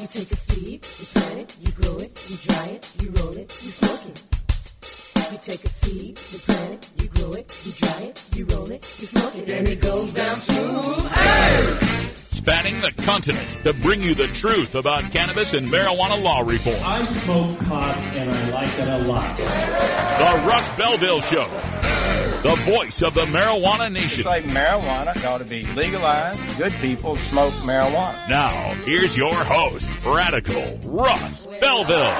You take a seed, you plant it, you grow it, you dry it, you roll it, you smoke it. You take a seed, you plant it, you grow it, you dry it, you roll it, you smoke it, and it goes down smooth. Spanning the continent to bring you the truth about cannabis and marijuana law reform. I smoke pot and I like it a lot. The Russ Belville Show. The voice of the marijuana nation. It's like marijuana it ought to be legalized. Good people smoke marijuana. Now, here's your host, Radical Russ Belville.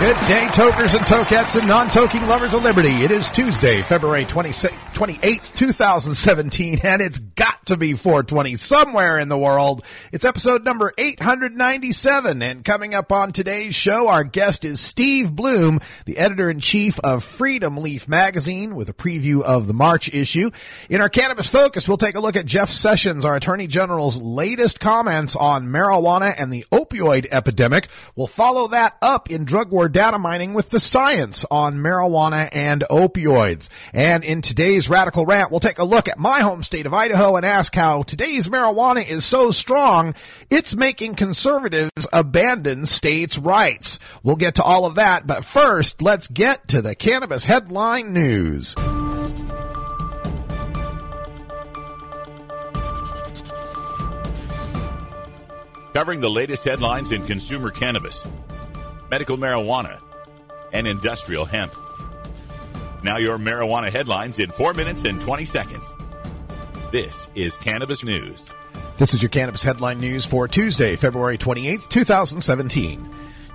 Good day, tokers and tokettes and non-toking lovers of liberty. It is Tuesday, February 26, 28th, 2017, and it's got to be 420 somewhere in the world. It's episode number 897, and coming up on today's show, our guest is Steve Bloom, the editor-in-chief of Freedom Leaf magazine, with a preview of the March issue. In our Cannabis Focus, we'll take a look at Jeff Sessions, our Attorney General's latest comments on marijuana and the opioid epidemic. We'll follow that up in drug war data mining with the science on marijuana and opioids. And in today's Radical Rant, we'll take a look at my home state of Idaho and ask how today's marijuana is so strong, it's making conservatives abandon states' rights. We'll get to all of that, but first, let's get to the cannabis headline news. Covering the latest headlines in consumer cannabis, medical marijuana, and industrial hemp. Now, your marijuana headlines in 4 minutes and 20 seconds. This is Cannabis News. This is your cannabis headline news for Tuesday, February 28th, 2017.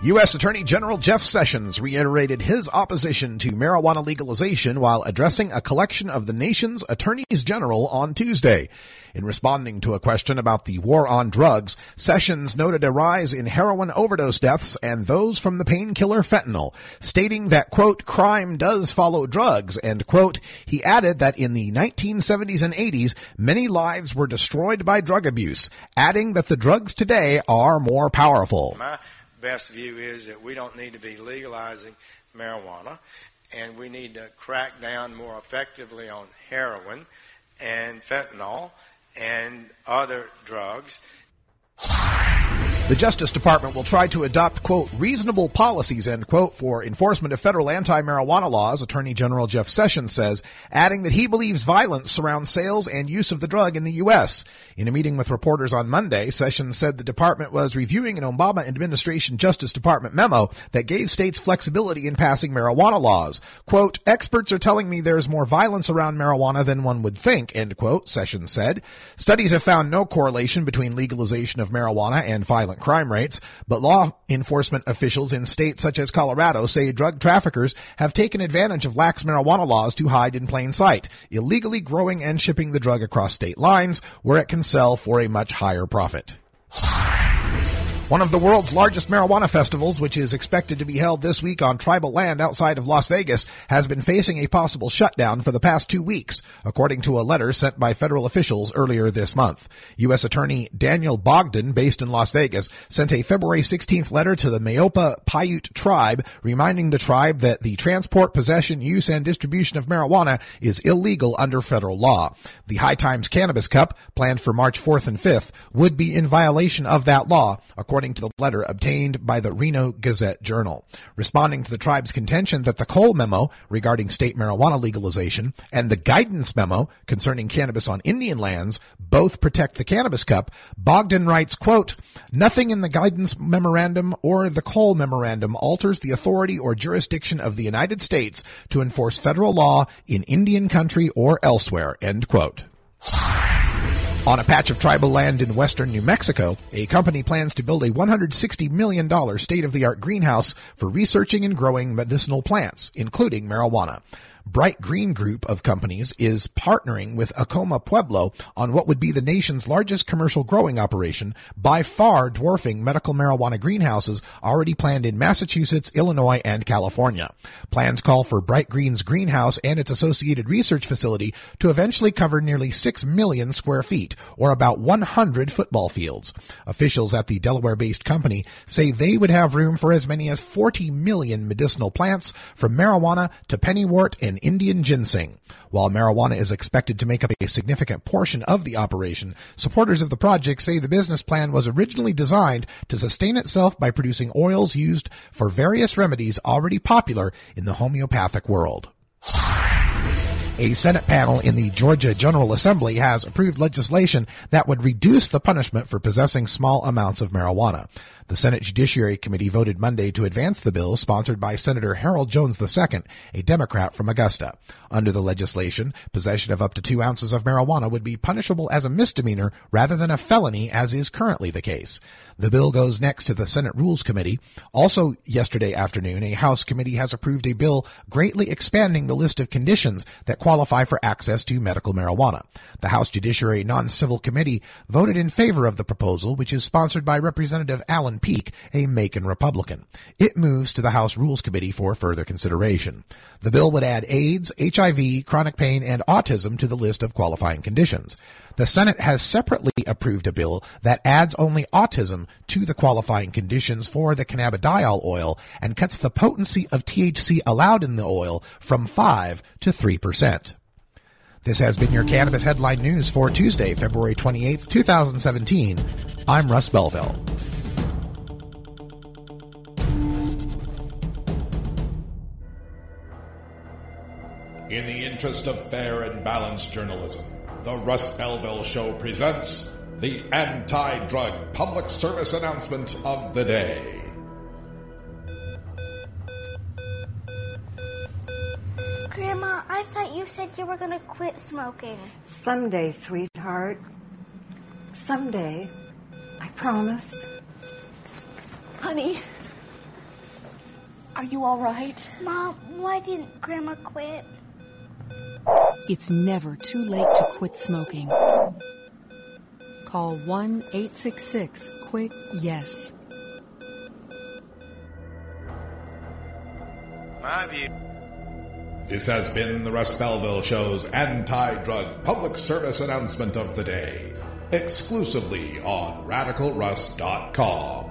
U.S. Attorney General Jeff Sessions reiterated his opposition to marijuana legalization while addressing a collection of the nation's attorneys general on Tuesday. In responding to a question about the war on drugs, Sessions noted a rise in heroin overdose deaths and those from the painkiller fentanyl, stating that, quote, crime does follow drugs, end quote. He added that in the 1970s and 80s, many lives were destroyed by drug abuse, adding that the drugs today are more powerful. Best view is that we don't need to be legalizing marijuana, and we need to crack down more effectively on heroin and fentanyl and other drugs. The Justice Department will try to adopt, quote, reasonable policies, end quote, for enforcement of federal anti-marijuana laws, Attorney General Jeff Sessions says, adding that he believes violence surrounds sales and use of the drug in the U.S. In a meeting with reporters on Monday, Sessions said the department was reviewing an Obama administration Justice Department memo that gave states flexibility in passing marijuana laws. Quote, experts are telling me there's more violence around marijuana than one would think, end quote, Sessions said. Studies have found no correlation between legalization of marijuana and violent crime rates, but law enforcement officials in states such as Colorado say drug traffickers have taken advantage of lax marijuana laws to hide in plain sight, illegally growing and shipping the drug across state lines where it can sell for a much higher profit. One of the world's largest marijuana festivals, which is expected to be held this week on tribal land outside of Las Vegas, has been facing a possible shutdown for the past two weeks, according to a letter sent by federal officials earlier this month. U.S. Attorney Daniel Bogden, based in Las Vegas, sent a February 16th letter to the Moapa Paiute tribe, reminding the tribe that the transport, possession, use, and distribution of marijuana is illegal under federal law. The High Times Cannabis Cup, planned for March 4th and 5th, would be in violation of that law, according according to the letter obtained by the Reno Gazette Journal. Responding to the tribe's contention that the Cole memo regarding state marijuana legalization and the guidance memo concerning cannabis on Indian lands both protect the Cannabis Cup, Bogden writes, quote, nothing in the guidance memorandum or the Cole memorandum alters the authority or jurisdiction of the United States to enforce federal law in Indian country or elsewhere, end quote. On a patch of tribal land in western New Mexico, a company plans to build a $160 million state-of-the-art greenhouse for researching and growing medicinal plants, including marijuana. Bright Green Group of companies is partnering with Acoma Pueblo on what would be the nation's largest commercial growing operation, by far dwarfing medical marijuana greenhouses already planned in Massachusetts, Illinois, and California. Plans call for Bright Green's greenhouse and its associated research facility to eventually cover nearly 6 million square feet, or about 100 football fields. Officials at the Delaware-based company say they would have room for as many as 40 million medicinal plants, from marijuana to pennywort and Indian ginseng. While marijuana is expected to make up a significant portion of the operation, supporters of the project say the business plan was originally designed to sustain itself by producing oils used for various remedies already popular in the homeopathic world. A Senate panel in the Georgia General Assembly has approved legislation that would reduce the punishment for possessing small amounts of marijuana. The Senate Judiciary Committee voted Monday to advance the bill sponsored by Senator Harold Jones II, a Democrat from Augusta. Under the legislation, possession of up to two ounces of marijuana would be punishable as a misdemeanor rather than a felony as is currently the case. The bill goes next to the Senate Rules Committee. Also yesterday afternoon, a House committee has approved a bill greatly expanding the list of conditions that qualify for access to medical marijuana. The House Judiciary Non-Civil Committee voted in favor of the proposal, which is sponsored by Representative Allen Peake, a Macon Republican. It moves to the House Rules Committee for further consideration. The bill would add AIDS, HIV, chronic pain, and autism to the list of qualifying conditions. The Senate has separately approved a bill that adds only autism to the qualifying conditions for the cannabidiol oil and cuts the potency of THC allowed in the oil from 5 to 3%. This has been your Cannabis Headline News for Tuesday, February 28th, 2017. I'm Russ Belville. In the interest of fair and balanced journalism, the Russ Belville Show presents the anti drug public service announcement of the day. Grandma, I thought you said you were going to quit smoking. Someday, sweetheart. Someday. I promise. Honey, are you all right? Mom, why didn't Grandma quit? It's never too late to quit smoking. Call 1 866 QUIT YES. My view. This has been the Russ Belville Show's anti drug public service announcement of the day, exclusively on radicalruss.com.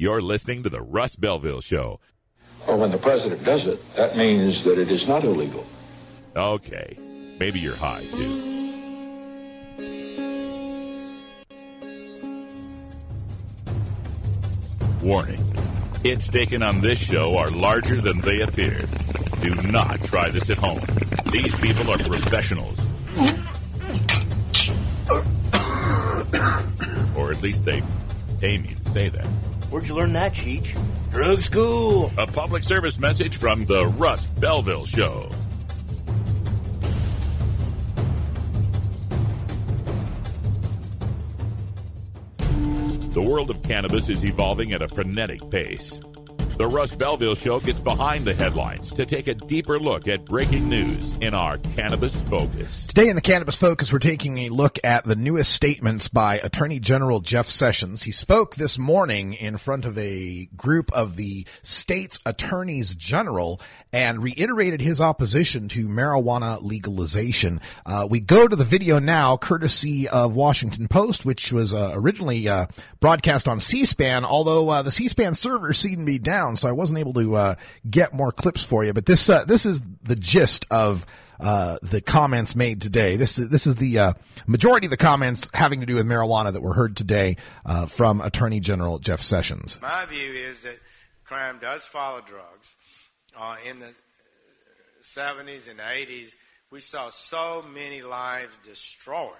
You're listening to the Russ Belville Show. Or when the president does it, that means that it is not illegal. Okay, maybe you're high too. Warning. Hits taken on this show are larger than they appear. Do not try this at home. These people are professionals. or at least they pay me to say that. Where'd you learn that, Cheech? Drug school. A public service message from the Russ Belville Show. The world of cannabis is evolving at a frenetic pace. The Russ Belville Show gets behind the headlines to take a deeper look at breaking news in our Cannabis Focus. Today in the Cannabis Focus, we're taking a look at the newest statements by Attorney General Jeff Sessions. He spoke this morning in front of a group of the state's attorneys general and reiterated his opposition to marijuana legalization. Uh, we go to the video now, courtesy of Washington Post, which was uh, originally uh, broadcast on C-SPAN, although uh, the C-SPAN server seemed to be down, so I wasn't able to uh, get more clips for you. But this uh, this is the gist of uh, the comments made today. This is this is the uh, majority of the comments having to do with marijuana that were heard today uh, from Attorney General Jeff Sessions. My view is that crime does follow drugs. Uh, in the 70s and 80s, we saw so many lives destroyed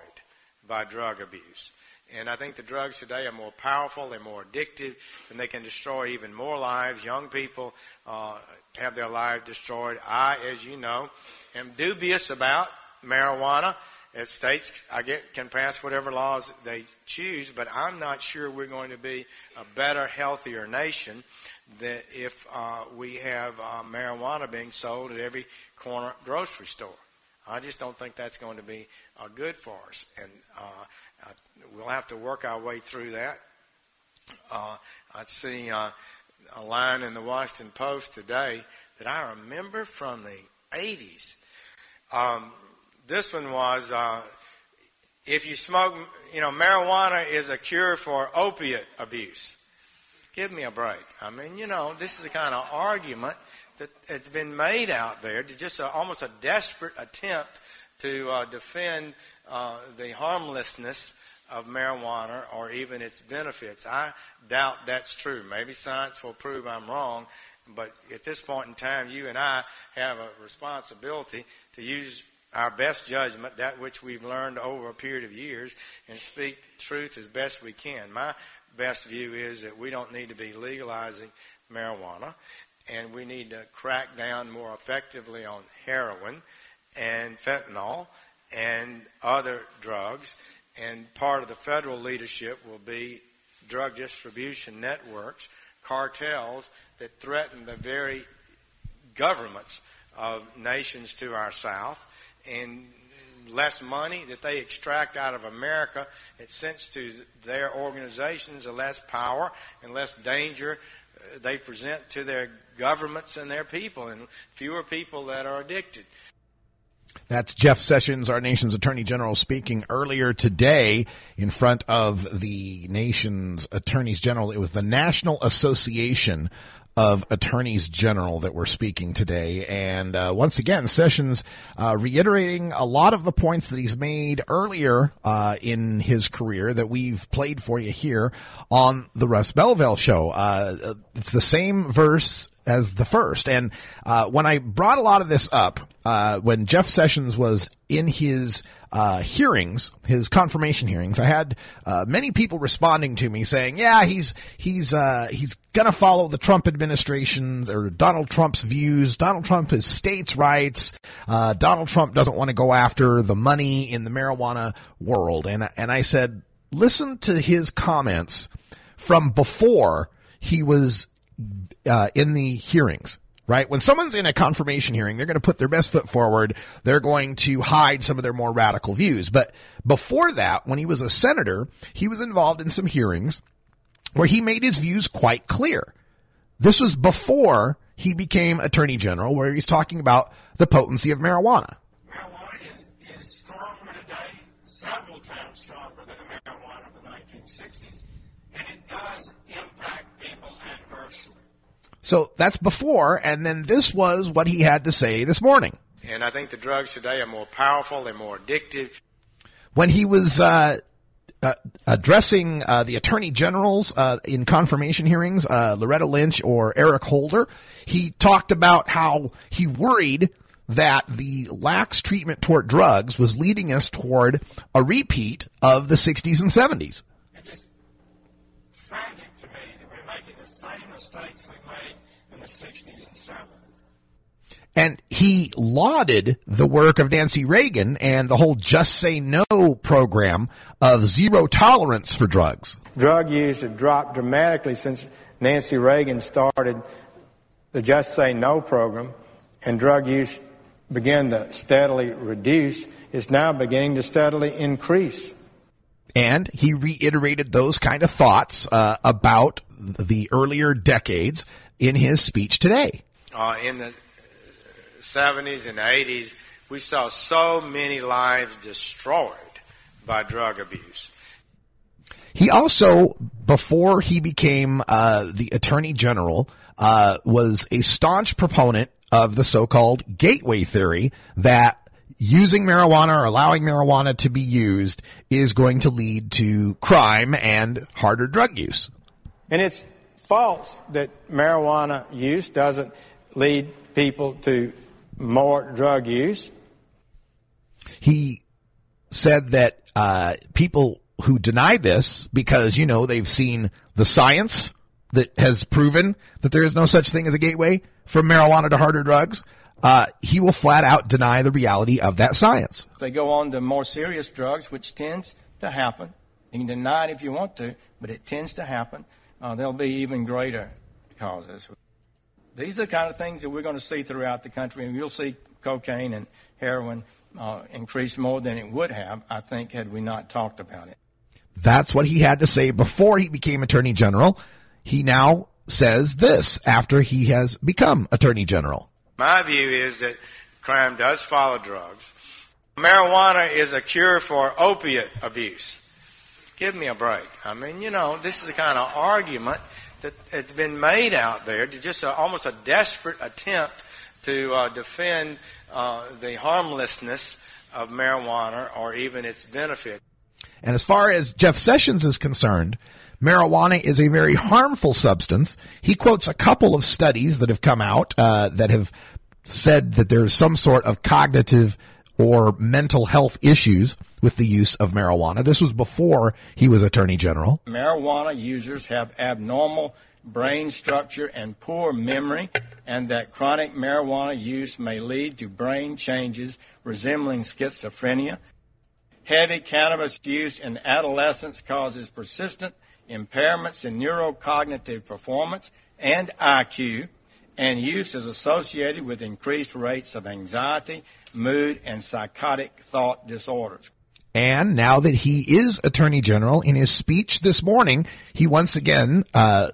by drug abuse. And I think the drugs today are more powerful, they're more addictive, and they can destroy even more lives. Young people uh, have their lives destroyed. I, as you know, am dubious about marijuana, if states I get can pass whatever laws they choose, but I'm not sure we're going to be a better, healthier nation that if uh, we have uh, marijuana being sold at every corner grocery store. I just don't think that's going to be uh, good for us, and uh, we'll have to work our way through that. Uh, I see uh, a line in the Washington Post today that I remember from the 80s. Um, this one was uh, if you smoke, you know, marijuana is a cure for opiate abuse. Give me a break. I mean, you know, this is the kind of argument that has been made out there, to just a, almost a desperate attempt to uh, defend uh, the harmlessness of marijuana or even its benefits. I doubt that's true. Maybe science will prove I'm wrong, but at this point in time, you and I have a responsibility to use our best judgment, that which we've learned over a period of years, and speak truth as best we can. My best view is that we don't need to be legalizing marijuana, and we need to crack down more effectively on heroin and fentanyl and other drugs. And part of the federal leadership will be drug distribution networks, cartels that threaten the very governments of nations to our south and less money that they extract out of America, it sends to their organizations a less power and less danger uh, they present to their governments and their people, and fewer people that are addicted. That's Jeff Sessions, our nation's attorney general, speaking earlier today in front of the nation's attorneys general. It was the National Association of attorneys general that we're speaking today. And uh, once again, Sessions uh, reiterating a lot of the points that he's made earlier uh, in his career that we've played for you here on the Russ Belville show. Uh, it's the same verse as the first. And uh, when I brought a lot of this up, uh, when Jeff Sessions was in his uh, hearings, his confirmation hearings, I had uh, many people responding to me saying, "Yeah, he's he's uh, he's gonna follow the Trump administration's or Donald Trump's views. Donald Trump is states' rights. Uh, Donald Trump doesn't want to go after the money in the marijuana world." And and I said, listen to his comments from before he was uh, in the hearings right? When someone's in a confirmation hearing, they're going to put their best foot forward. They're going to hide some of their more radical views. But before that, when he was a senator, he was involved in some hearings where he made his views quite clear. This was before he became attorney general, where he's talking about the potency of marijuana. Marijuana is, is stronger today, several times stronger than the marijuana of the 1960s, and it does impact. So that's before, and then this was what he had to say this morning. And I think the drugs today are more powerful, they're more addictive. When he was uh, uh, addressing uh, the attorney generals uh, in confirmation hearings, uh, Loretta Lynch or Eric Holder, he talked about how he worried that the lax treatment toward drugs was leading us toward a repeat of the 60s and 70s. It's just tragic to me that we're making the same mistakes we made in the 60s and 70s. And he lauded the work of Nancy Reagan and the whole Just Say No program of zero tolerance for drugs. Drug use had dropped dramatically since Nancy Reagan started the Just Say No program, and drug use began to steadily reduce. It's now beginning to steadily increase. And he reiterated those kind of thoughts uh, about the earlier decades in his speech today. Uh, in the 70s and 80s, we saw so many lives destroyed by drug abuse. He also, before he became uh, the attorney general, uh, was a staunch proponent of the so-called gateway theory that using marijuana or allowing marijuana to be used is going to lead to crime and harder drug use. And it's false that marijuana use doesn't lead people to more drug use. He said that uh, people who deny this because you know they've seen the science that has proven that there is no such thing as a gateway from marijuana to harder drugs. uh, he will flat out deny the reality of that science. They go on to more serious drugs, which tends to happen. You can deny it if you want to, but it tends to happen. Uh, there'll be even greater causes. These are the kind of things that we're going to see throughout the country, and you'll see cocaine and heroin uh, increase more than it would have, I think, had we not talked about it. That's what he had to say before he became Attorney General. He now says this after he has become Attorney General. My view is that crime does follow drugs. Marijuana is a cure for opiate abuse. Give me a break. I mean, you know, this is the kind of argument that has been made out there, to just a, almost a desperate attempt to uh, defend uh, the harmlessness of marijuana or even its benefit. And as far as Jeff Sessions is concerned, marijuana is a very harmful substance. He quotes a couple of studies that have come out uh, that have said that there's some sort of cognitive or mental health issues with the use of marijuana. This was before he was Attorney General. Marijuana users have abnormal brain structure and poor memory, and that chronic marijuana use may lead to brain changes resembling schizophrenia. Heavy cannabis use in adolescence causes persistent impairments in neurocognitive performance and IQ, and use is associated with increased rates of anxiety, mood, and psychotic thought disorders. And now that he is Attorney General, in his speech this morning, he once again uh,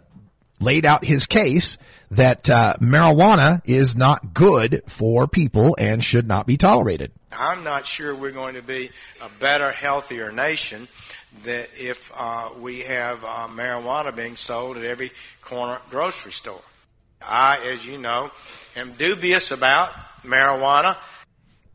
laid out his case that uh, marijuana is not good for people and should not be tolerated. I'm not sure we're going to be a better, healthier nation that if uh, we have uh, marijuana being sold at every corner grocery store. I, as you know, am dubious about marijuana.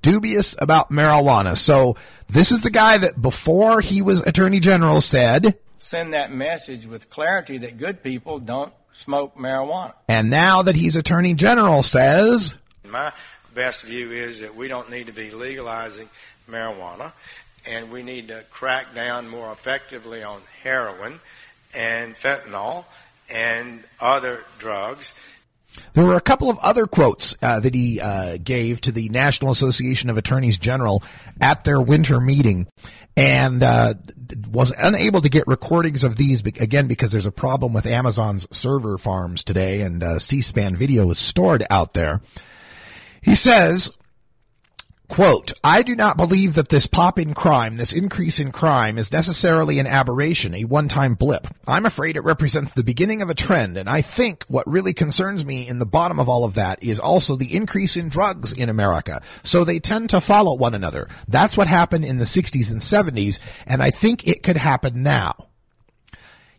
Dubious about marijuana. So this is the guy that before he was Attorney General said, Send that message with clarity that good people don't smoke marijuana. And now that he's Attorney General says, My best view is that we don't need to be legalizing marijuana and we need to crack down more effectively on heroin and fentanyl and other drugs. There were a couple of other quotes uh, that he uh, gave to the National Association of Attorneys General at their winter meeting, and uh, was unable to get recordings of these again because there's a problem with Amazon's server farms today, and uh, C-SPAN video is stored out there. He says, Quote, I do not believe that this pop in crime, this increase in crime is necessarily an aberration, a one-time blip. I'm afraid it represents the beginning of a trend, and I think what really concerns me in the bottom of all of that is also the increase in drugs in America. So they tend to follow one another. That's what happened in the 60s and 70s, and I think it could happen now.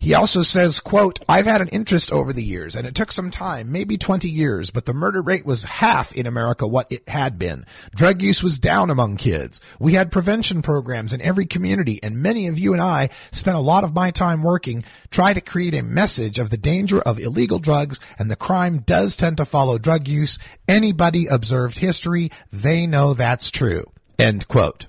He also says, quote, I've had an interest over the years and it took some time, maybe 20 years, but the murder rate was half in America what it had been. Drug use was down among kids. We had prevention programs in every community and many of you and I spent a lot of my time working try to create a message of the danger of illegal drugs and the crime does tend to follow drug use. Anybody observed history, they know that's true. End quote.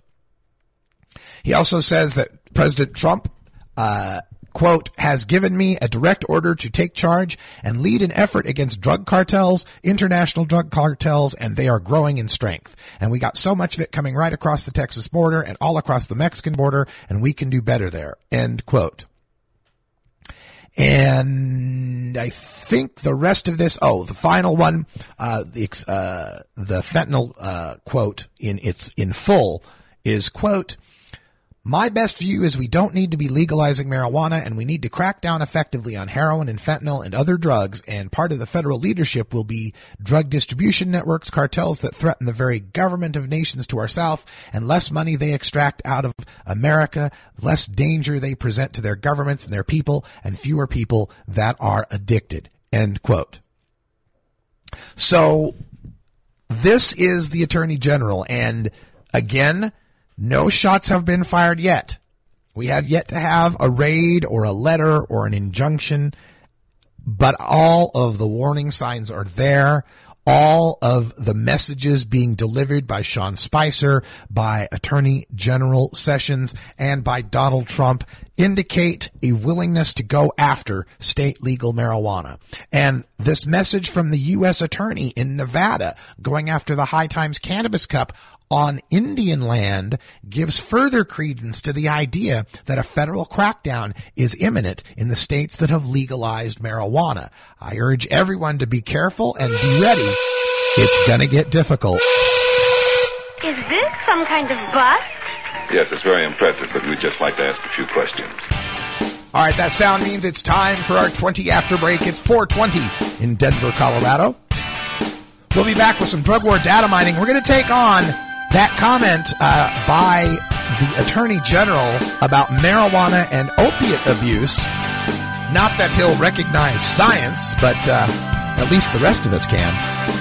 He also says that President Trump, uh, quote, has given me a direct order to take charge and lead an effort against drug cartels, international drug cartels, and they are growing in strength. And we got so much of it coming right across the Texas border and all across the Mexican border, and we can do better there. End quote. And I think the rest of this, oh, the final one, uh, the, uh, the fentanyl, uh, quote in its, in full is quote, my best view is we don't need to be legalizing marijuana and we need to crack down effectively on heroin and fentanyl and other drugs. And part of the federal leadership will be drug distribution networks, cartels that threaten the very government of nations to our south and less money they extract out of America, less danger they present to their governments and their people and fewer people that are addicted. End quote. So this is the attorney general and again, no shots have been fired yet. We have yet to have a raid or a letter or an injunction, but all of the warning signs are there. all of the messages being delivered by Sean Spicer, by Attorney General Sessions, and by Donald Trump indicate a willingness to go after state legal marijuana. And this message from the U.S. Attorney in Nevada going after the High Times Cannabis Cup on Indian land gives further credence to the idea that a federal crackdown is imminent in the states that have legalized marijuana. I urge everyone to be careful and be ready. It's gonna get difficult. Is this some kind of bust? Yes, it's very impressive, but we'd just like to ask a few questions. All right, that sound means it's time for our 20 after break. It's 420 in Denver, Colorado. We'll be back with some drug war data mining. We're going to take on that comment uh, by the Attorney General about marijuana and opiate abuse. Not that he'll recognize science, but uh, at least the rest of us can.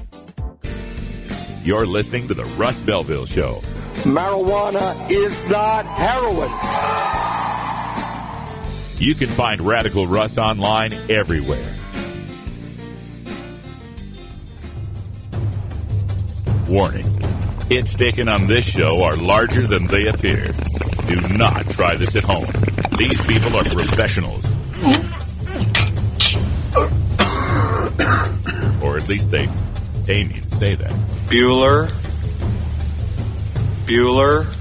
You're listening to the Russ Belville Show. Marijuana is not heroin. You can find Radical Russ online everywhere. Warning. Hits taken on this show are larger than they appear. Do not try this at home. These people are professionals. Or at least they pay me to say that. Bueller. Bueller.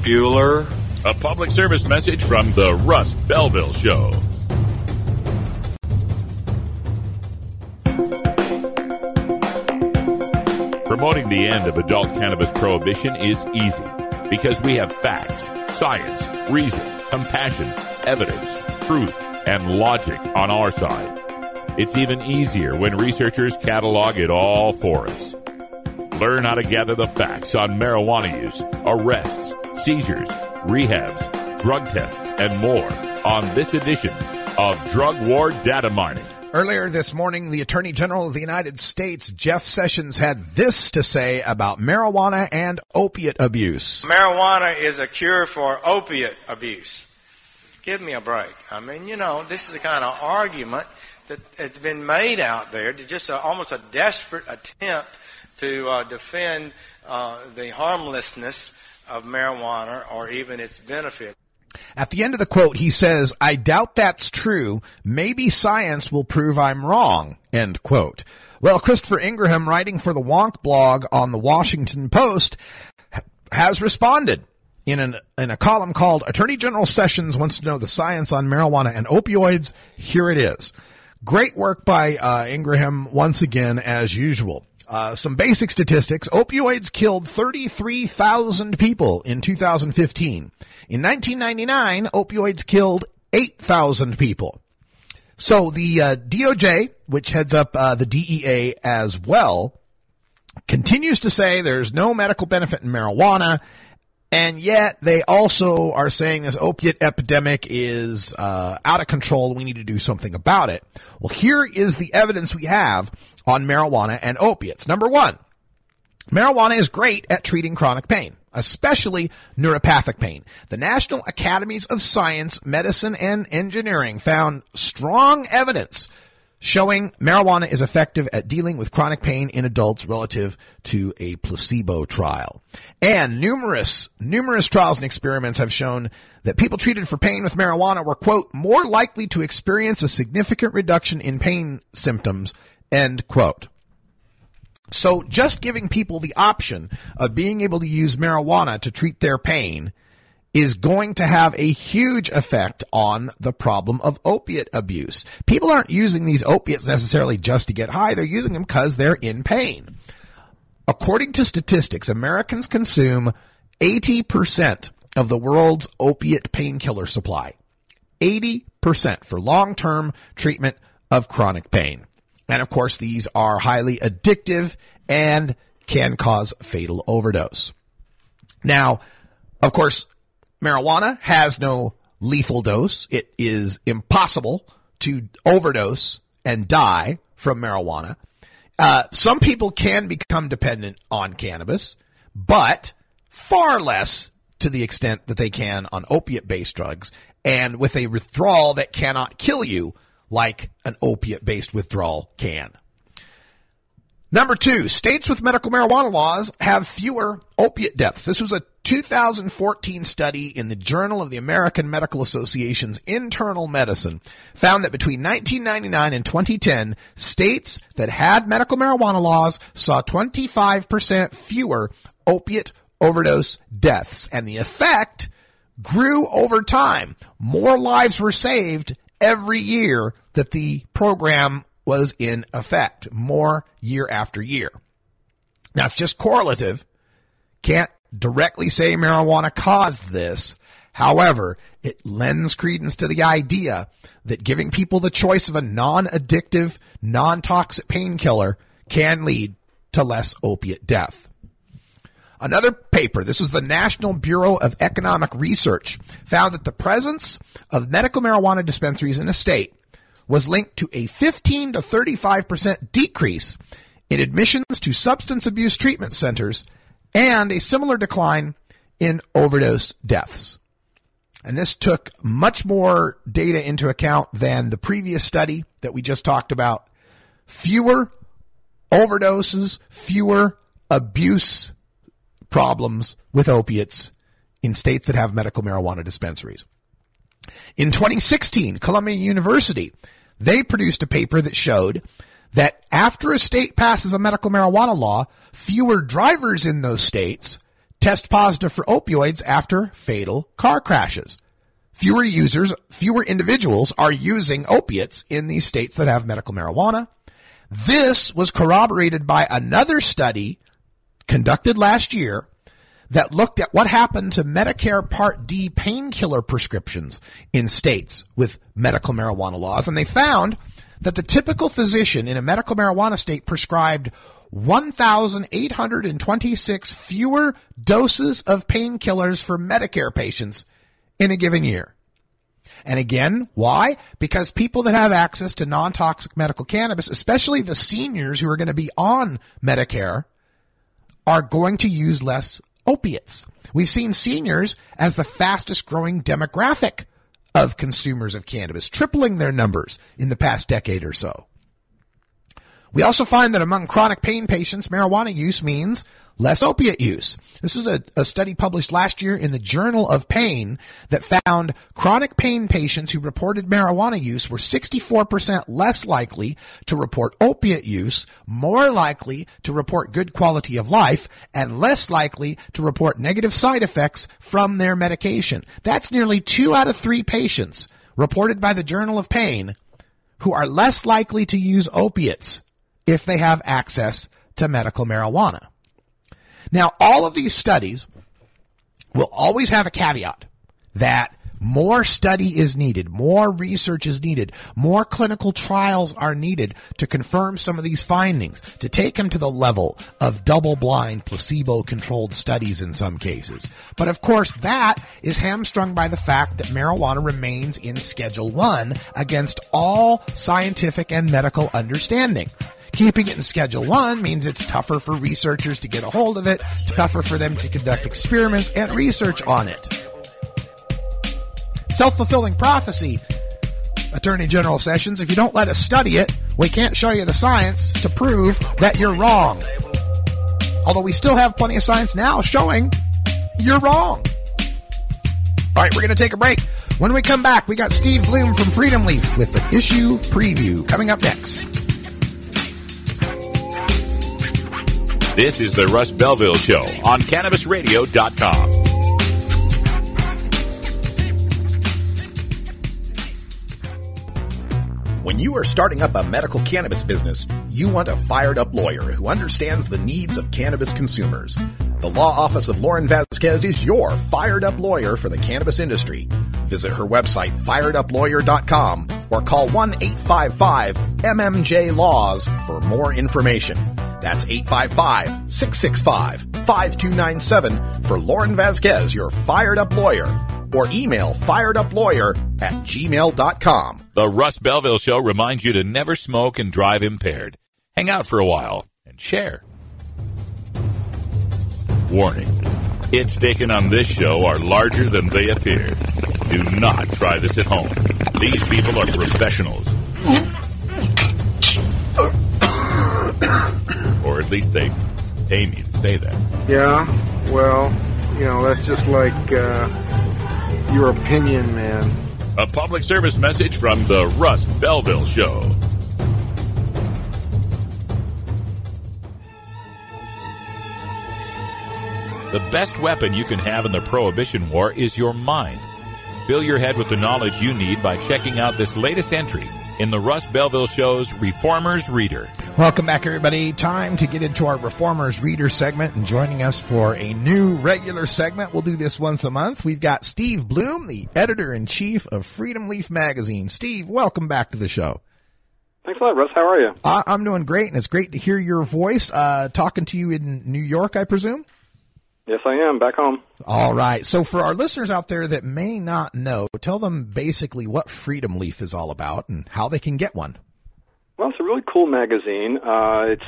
Bueller. A public service message from the Russ Belville Show. Promoting the end of adult cannabis prohibition is easy because we have facts, science, reason, compassion, evidence, truth, and logic on our side. It's even easier when researchers catalog it all for us. Learn how to gather the facts on marijuana use, arrests, seizures, rehabs, drug tests, and more on this edition of Drug War Data Mining. Earlier this morning, the Attorney General of the United States, Jeff Sessions, had this to say about marijuana and opiate abuse. Marijuana is a cure for opiate abuse. Give me a break. I mean, you know, this is the kind of argument that has been made out there, to just a, almost a desperate attempt to uh, defend uh, the harmlessness of marijuana or even its benefits. At the end of the quote, he says, I doubt that's true. Maybe science will prove I'm wrong. End quote. Well, Christopher Ingraham, writing for the Wonk blog on the Washington Post, has responded in, an, in a column called Attorney General Sessions Wants to Know the Science on Marijuana and Opioids. Here it is. Great work by uh, Ingraham once again, as usual. Uh, some basic statistics. Opioids killed 33,000 people in 2015. In 1999, opioids killed 8,000 people. So the uh, DOJ, which heads up uh, the DEA as well, continues to say there's no medical benefit in marijuana, and yet they also are saying this opiate epidemic is uh, out of control. We need to do something about it. Well, here is the evidence we have on marijuana and opiates. Number one, marijuana is great at treating chronic pain especially neuropathic pain. The National Academies of Science, Medicine, and Engineering found strong evidence showing marijuana is effective at dealing with chronic pain in adults relative to a placebo trial. And numerous, numerous trials and experiments have shown that people treated for pain with marijuana were, quote, more likely to experience a significant reduction in pain symptoms, end quote. So just giving people the option of being able to use marijuana to treat their pain is going to have a huge effect on the problem of opiate abuse. People aren't using these opiates necessarily just to get high. They're using them because they're in pain. According to statistics, Americans consume 80% of the world's opiate painkiller supply. 80% for long-term treatment of chronic pain. And of course, these are highly addictive and can cause fatal overdose. Now, of course, marijuana has no lethal dose. It is impossible to overdose and die from marijuana. Uh, some people can become dependent on cannabis, but far less to the extent that they can on opiate based drugs and with a withdrawal that cannot kill you like an opiate based withdrawal can. Number two, states with medical marijuana laws have fewer opiate deaths. This was a 2014 study in the Journal of the American Medical Association's Internal Medicine found that between 1999 and 2010, states that had medical marijuana laws saw 25% fewer opiate overdose deaths. And the effect grew over time. More lives were saved every year that the program was in effect more year after year. Now it's just correlative. Can't directly say marijuana caused this. However, it lends credence to the idea that giving people the choice of a non-addictive, non-toxic painkiller can lead to less opiate death. Another paper, this was the National Bureau of Economic Research, found that the presence of medical marijuana dispensaries in a state was linked to a 15 to 35% decrease in admissions to substance abuse treatment centers and a similar decline in overdose deaths. And this took much more data into account than the previous study that we just talked about. Fewer overdoses, fewer abuse problems with opiates in states that have medical marijuana dispensaries. In 2016, Columbia University, they produced a paper that showed that after a state passes a medical marijuana law, fewer drivers in those states test positive for opioids after fatal car crashes. Fewer users, fewer individuals are using opiates in these states that have medical marijuana. This was corroborated by another study conducted last year that looked at what happened to Medicare Part D painkiller prescriptions in states with medical marijuana laws. And they found that the typical physician in a medical marijuana state prescribed 1,826 fewer doses of painkillers for Medicare patients in a given year. And again, why? Because people that have access to non-toxic medical cannabis, especially the seniors who are going to be on Medicare, are going to use less opiates. We've seen seniors as the fastest growing demographic of consumers of cannabis, tripling their numbers in the past decade or so. We also find that among chronic pain patients, marijuana use means less opiate use. This was a, a, study published last year in the Journal of Pain that found chronic pain patients who reported marijuana use were 64% less likely to report opiate use, more likely to report good quality of life, and less likely to report negative side effects from their medication. That's nearly two out of three patients reported by the Journal of Pain who are less likely to use opiates if they have access to medical marijuana. Now, all of these studies will always have a caveat that more study is needed, more research is needed, more clinical trials are needed to confirm some of these findings, to take them to the level of double blind, placebo controlled studies in some cases. But of course, that is hamstrung by the fact that marijuana remains in Schedule 1 against all scientific and medical understanding. Keeping it in Schedule 1 means it's tougher for researchers to get a hold of it, tougher for them to conduct experiments and research on it. Self-fulfilling prophecy, Attorney General Sessions, if you don't let us study it, we can't show you the science to prove that you're wrong. Although we still have plenty of science now showing you're wrong. All right, we're going to take a break. When we come back, we got Steve Bloom from Freedom Leaf with the issue preview coming up next. This is the Russ Belville Show on CannabisRadio.com. When you are starting up a medical cannabis business, you want a fired up lawyer who understands the needs of cannabis consumers. The law office of Lauren Vasquez is your fired up lawyer for the cannabis industry. Visit her website, fireduplawyer.com, or call 1-855-MMJ-LAWS for more information. That's 855-665-5297 for Lauren Vasquez, your fired up lawyer, or email fireduplawyer at gmail.com. The Russ Belville Show reminds you to never smoke and drive impaired. Hang out for a while and share. Warning. Hits taken on this show are larger than they appear. Do not try this at home. These people are professionals. At least they pay me to say that. Yeah, well, you know, that's just like uh, your opinion, man. A public service message from the Russ Belville Show. The best weapon you can have in the Prohibition War is your mind. Fill your head with the knowledge you need by checking out this latest entry in the Russ Belville Show's Reformers Reader. Welcome back, everybody. Time to get into our Reformers Reader segment and joining us for a new regular segment. We'll do this once a month. We've got Steve Bloom, the editor in chief of Freedom Leaf Magazine. Steve, welcome back to the show. Thanks a lot, Russ. How are you? Uh, I'm doing great, and it's great to hear your voice. Uh, talking to you in New York, I presume? Yes, I am. Back home. All right. So for our listeners out there that may not know, tell them basically what Freedom Leaf is all about and how they can get one. Well, it's a really cool magazine. Uh, it's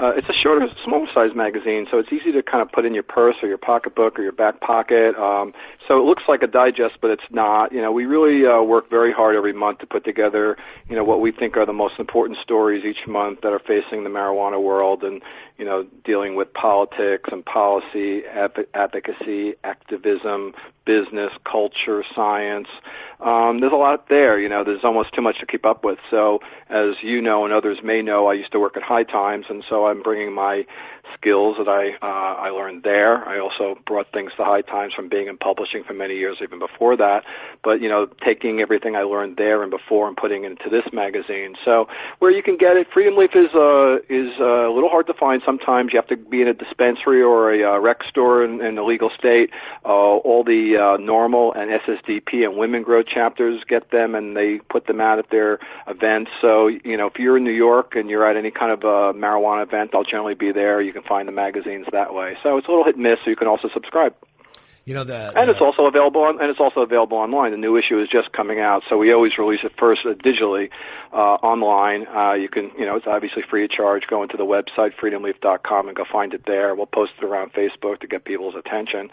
uh, it's a shorter, small size magazine, so it's easy to kind of put in your purse or your pocketbook or your back pocket. Um, so it looks like a digest, but it's not. You know, we really uh, work very hard every month to put together, you know, what we think are the most important stories each month that are facing the marijuana world, and you know, dealing with politics and policy, advocacy, activism, business, culture, science. Um, there's a lot there. You know, there's almost too much to keep up with. So, as you know and others may know, I used to work at High Times, and so I'm bringing my skills that I uh, I learned there. I also brought things to High Times from being in publishing for many years, even before that. But you know, taking everything I learned there and before and putting it into this magazine. So where you can get it, Freedom Leaf is uh, is uh, a little hard to find. Sometimes you have to be in a dispensary or a uh, rec store in, in a legal state. Uh, all the uh, NORML and SSDP and Women Grow chapters get them, and they put them out at their events. So you know, if you're in New York and you're at any kind of a marijuana event, I'll generally be there. You can find the magazines that way. So it's a little hit and miss. So you can also subscribe. You know the, and it's also available on and it's also available online. The new issue is just coming out, so we always release it first uh, digitally uh, online. Uh, you can, you know, it's obviously free of charge. Go into the website freedomleaf.com and go find it there. We'll post it around Facebook to get people's attention.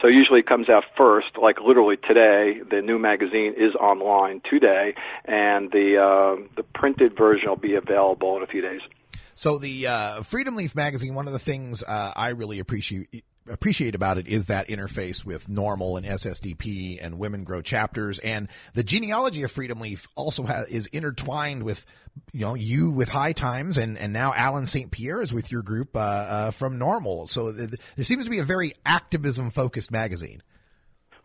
So usually it comes out first, like literally today. The new magazine is online today, and the uh, the printed version will be available in a few days. So the uh, Freedom Leaf magazine, one of the things uh, I really appreciate appreciate about it is that interface with NORML and SSDP and Women Grow chapters, and the genealogy of Freedom Leaf also is intertwined with you know you with High Times, and and now Allen St. Pierre is with your group uh, uh, from NORML So th- there seems to be a very activism focused magazine.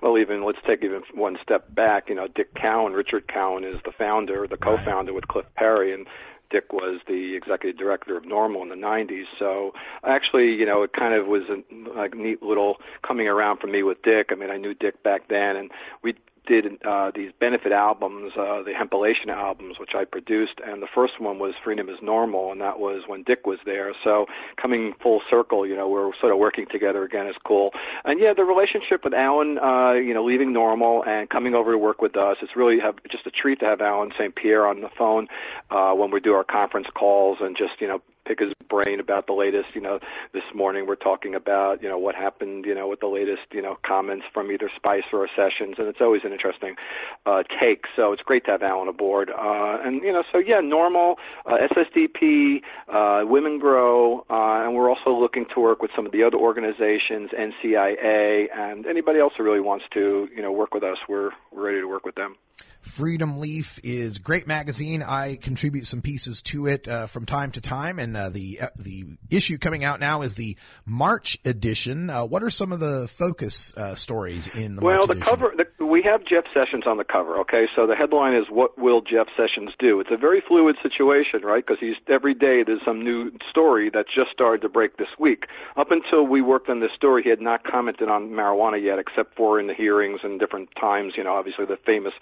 Well, even let's take even one step back. You know, Dick Cowan, Richard Cowan is the founder, the co-founder right. with Cliff Perry, and Dick was the executive director of NORML in the 90s. So actually, you know, it kind of was a like neat little coming around for me with Dick. I mean, I knew Dick back then, and we did uh, these benefit albums, uh, the Hempilation albums, which I produced, and the first one was Freedom is NORML, and that was when Dick was there. So coming full circle, you know, we're sort of working together again is cool. And yeah, the relationship with Allen, uh, you know, leaving NORML and coming over to work with us, it's really have, just a treat to have Allen St. Pierre on the phone uh, when we do our conference calls and just, you know, pick his brain about the latest. You know, this morning we're talking about you know what happened. You know, with the latest you know comments from either Spicer or Sessions, and it's always an interesting uh, take. So it's great to have Allen aboard. Uh, and you know, so yeah, NORML uh, SSDP, uh, Women Grow, uh, and we're also looking to work with some of the other organizations, NCIA, and anybody else who really wants to you know work with us. We're we're ready to work with them. Freedom Leaf is great magazine. I contribute some pieces to it uh, from time to time, and uh, the uh, the issue coming out now is the March edition. Uh, what are some of the focus uh, stories in the well, March the edition? cover the, we have Jeff Sessions on the cover. Okay, so the headline is "What will Jeff Sessions do?" It's a very fluid situation, right? Because he's every day there's some new story that just started to break this week. Up until we worked on this story, he had not commented on marijuana yet, except for in the hearings and different times. You know, obviously the famous,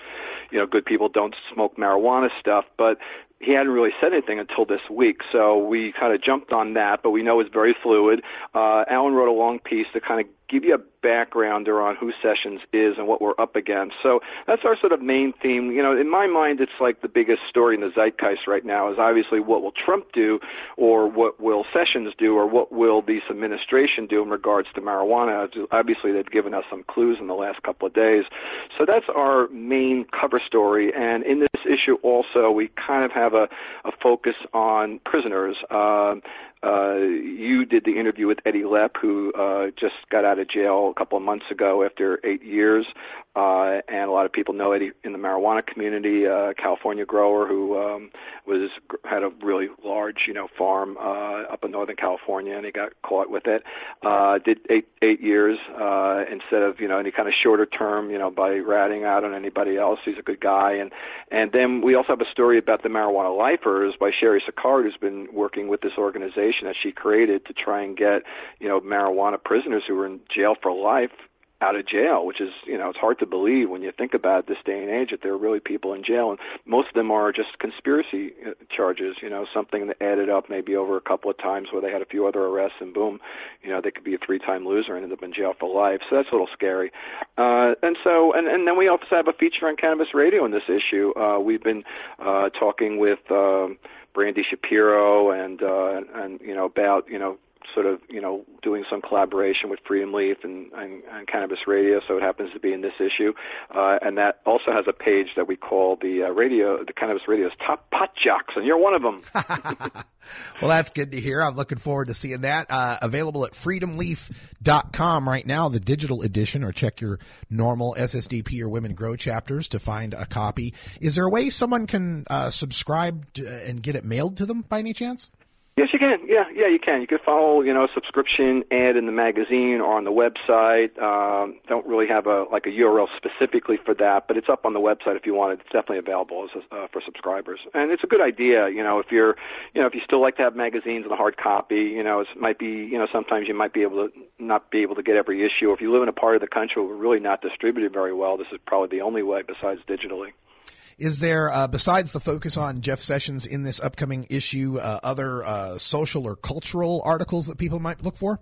you know, good people don't smoke marijuana stuff, but he hadn't really said anything until this week, so we kind of jumped on that. But we know it's very fluid. Uh, Allen wrote a long piece to kind of give you a backgrounder on who Sessions is and what we're up against. So that's our sort of main theme. You know, in my mind, it's like the biggest story in the zeitgeist right now is obviously what will Trump do, or what will Sessions do, or what will this administration do in regards to marijuana. Obviously, they've given us some clues in the last couple of days. So that's our main cover story. And in this issue, also, we kind of have a, a focus on prisoners. Uh, uh, you did the interview with Eddie Lepp, who uh, just got out of jail a couple of months ago after eight years. Uh, and a lot of people know Eddie in the marijuana community, uh, California grower who um, was had a really large, you know, farm uh, up in Northern California, and he got caught with it. Uh, did eight eight years uh, instead of you know any kind of shorter term, you know, by ratting out on anybody else. He's a good guy, and and then we also have a story about the marijuana lifers by Cheri Sicard, who's been working with this organization that she created to try and get you know marijuana prisoners who were in jail for life out of jail, which is, you know, it's hard to believe when you think about this day and age that there are really people in jail, and most of them are just conspiracy uh, charges, you know, something that added up maybe over a couple of times where they had a few other arrests, and boom, you know, they could be a three-time loser and end up in jail for life. So that's a little scary. Uh, and so, and, and then we also have a feature on Cannabis Radio in this issue. Uh, we've been uh, talking with. Um, Brandy Shapiro and uh, and you know about you know sort of you know doing some collaboration with Freedom Leaf and, and, and Cannabis Radio, so it happens to be in this issue, uh, and that also has a page that we call the uh, radio, the Cannabis Radio's top pot jocks, and you're one of them. well, that's good to hear. I'm looking forward to seeing that. Uh, available at freedomleaf.com right now, the digital edition, or check your NORML SSDP or Women Grow chapters to find a copy. Is there a way someone can uh, subscribe to, and get it mailed to them by any chance? Yes, you can. Yeah, yeah, you can. You can follow, you know, subscription ad in the magazine or on the website. Um, don't really have a like a URL specifically for that, but it's up on the website if you want it. It's definitely available as uh, for subscribers, and it's a good idea. You know, if you're, you know, if you still like to have magazines in a hard copy, you know, it might be, you know, sometimes you might be able to not be able to get every issue. If you live in a part of the country where we're really not distributed very well, this is probably the only way besides digitally. Is there, uh, besides the focus on Jeff Sessions in this upcoming issue, uh, other uh, social or cultural articles that people might look for?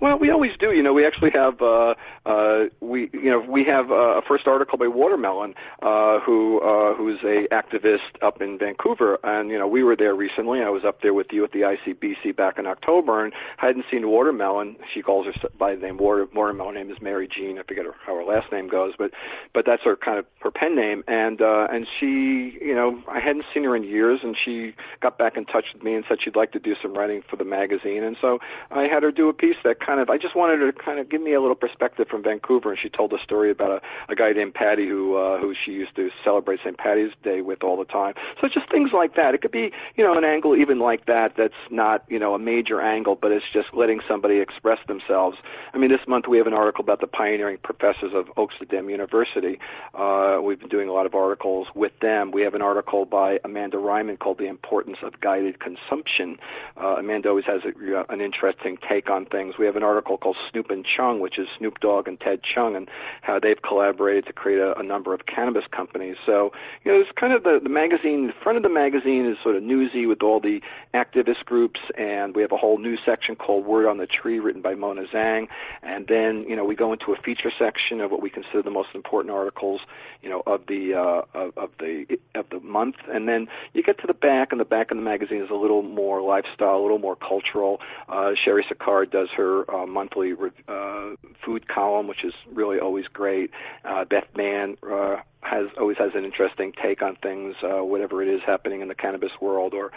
Well, we always do. You know, we actually have uh, uh, we you know we have uh, a first article by Watermelon, uh, who uh, who's a activist up in Vancouver, and you know we were there recently. I was up there with you at the ICBC back in October, and hadn't seen Watermelon. She calls her by the name Water, Watermelon. Name is Mary Jean. I forget her, how her last name goes, but but that's her kind of her pen name. And uh, and she, you know, I hadn't seen her in years, and she got back in touch with me and said she'd like to do some writing for the magazine, and so I had her do a piece that kind of I just wanted her to kind of give me a little perspective from Vancouver, and she told a story about a, a guy named Patty who uh, who she used to celebrate St. Patty's Day with all the time. So just things like that. It could be you know an angle even like that that's not you know a major angle, but it's just letting somebody express themselves. I mean, this month we have an article about the pioneering professors of Oaksterdam University. Uh, we've been doing a lot of articles with them. We have an article by Amanda Reiman called "The Importance of Guided Consumption." Uh, Amanda always has a, an interesting take on things. We have an article called Snoop and Chung, which is Snoop Dogg and Ted Chung, and how they've collaborated to create a, a number of cannabis companies. So, you know, it's kind of the, the magazine, the front of the magazine is sort of newsy with all the activist groups, and we have a whole news section called Word on the Tree, written by Mona Zhang. And then, you know, we go into a feature section of what we consider the most important articles, you know, of the uh, of, of the of the month. And then you get to the back, and the back of the magazine is a little more lifestyle, a little more cultural. Uh, Cheri Sicard does her uh, monthly uh, food column, which is really always great. Uh, Beth Mann uh, has always has an interesting take on things, uh, whatever it is happening in the cannabis world, or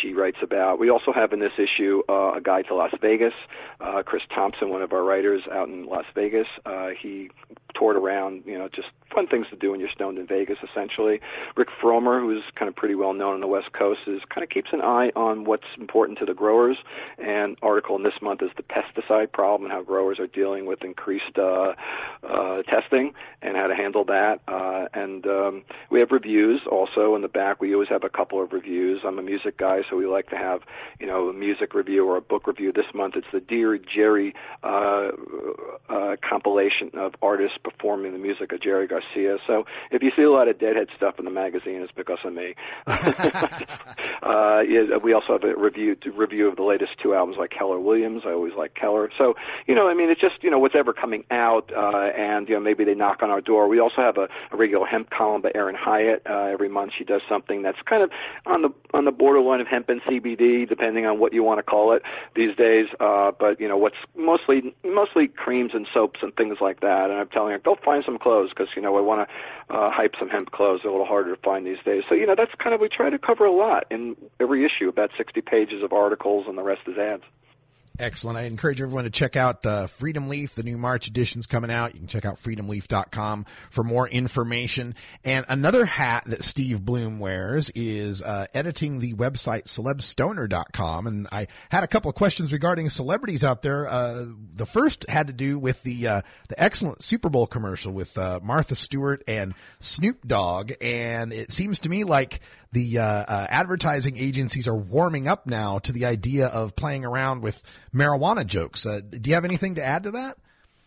she writes about. We also have in this issue uh, a guide to Las Vegas. Uh, Chris Thompson, one of our writers out in Las Vegas, uh, he toured around, you know, just fun things to do when you're stoned in Vegas, essentially. Rick Pfrommer, who's kind of pretty well known on the West Coast, is kind of keeps an eye on what's important to the growers. And article in this month is the pesticide problem and how growers are dealing with increased uh, uh, testing and how to handle that. Uh, and um, we have reviews also in the back. We always have a couple of reviews. I'm a music guy, so we like to have you know a music review or a book review. This month it's the Dear Jerry uh, uh, compilation of artists performing the music of Jerry Garcia. So if you see a lot of Deadhead stuff in the magazine, it's because of me. uh, yeah, we also have a review review of the latest two albums like Keller Williams. I always like Keller. So you know, I mean, it's just you know what's ever coming out, uh, and you know maybe they knock on our door. We also have a, a regular hemp column by Erin Hiatt. Uh, every month she does something that's kind of on the on the borderline of hemp and CBD, depending on what you want to call it these days. Uh, but you know what's mostly mostly creams and soaps and things like that. And I'm telling her, go find some clothes because you know I want to uh, hype some hemp clothes. They're a little harder to find these days. So you know that's kind of we try to cover a lot in every issue, about 60 pages of articles, and the rest is ads. Excellent. I encourage everyone to check out uh, Freedom Leaf. The new March edition's coming out. You can check out freedomleaf.com for more information. And another hat that Steve Bloom wears is uh, editing the website celebstoner.com. And I had a couple of questions regarding celebrities out there. Uh, the first had to do with the uh, the excellent Super Bowl commercial with uh, Martha Stewart and Snoop Dogg. And it seems to me like the uh, uh, advertising agencies are warming up now to the idea of playing around with marijuana jokes. Uh, do you have anything to add to that?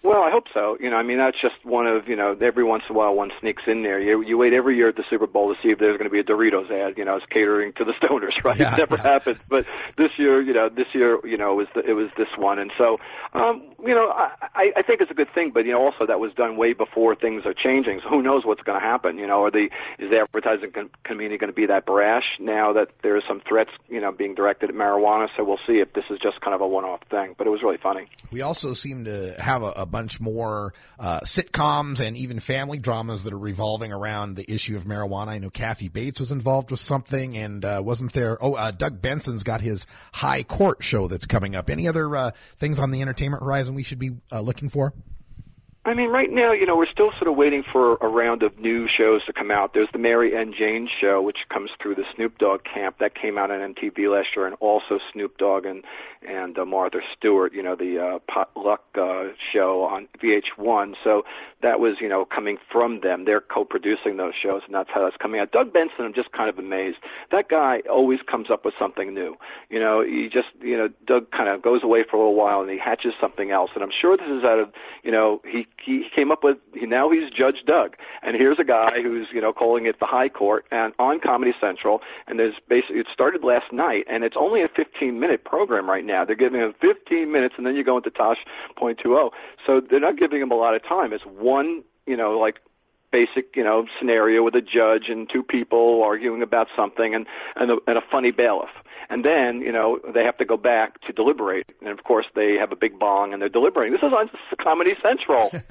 Well, I hope so. You know, I mean, that's just one of you know, every once in a while one sneaks in there. You you wait every year at the Super Bowl to see if there's going to be a Doritos ad. You know, it's catering to the stoners, right? Yeah, it never yeah. happens, but this year, you know, this year, you know, it was the, it was this one, and so, um, you know, I I think it's a good thing, but you know, also that was done way before things are changing. So who knows what's going to happen? You know, are the is the advertising com- community going to be that brash now that there are some threats, you know, being directed at marijuana? So we'll see if this is just kind of a one-off thing. But it was really funny. We also seem to have a, a bunch more uh, sitcoms and even family dramas that are revolving around the issue of marijuana. I know Kathy Bates was involved with something, and uh, wasn't there? Oh, uh, Doug Benson's got his High Court show that's coming up. Any other uh, things on the entertainment horizon we should be uh, looking for? I mean, right now, you know, we're still sort of waiting for a round of new shows to come out. There's the Mary and Jane show, which comes through the Snoop Dogg camp. That came out on MTV last year, and also Snoop Dogg and and uh, Martha Stewart, you know, the uh, potluck uh, show on VH1. So that was, you know, coming from them. They're co-producing those shows, and that's how that's coming out. Doug Benson, I'm just kind of amazed. That guy always comes up with something new. You know, he just, you know, Doug kind of goes away for a little while and he hatches something else. And I'm sure this is out of, you know, he he came up with. He, now he's Judge Doug, and here's a guy who's, you know, calling it the High Court and on Comedy Central. And there's basically it started last night, and it's only a 15 minute program right now. They're giving him 15 minutes, and then you go into Tosh point two oh. So they're not giving him a lot of time. It's one, you know, like basic, you know, scenario with a judge and two people arguing about something and and a, and a funny bailiff. And then, you know, they have to go back to deliberate. And of course, they have a big bong and they're deliberating. This is on Comedy Central.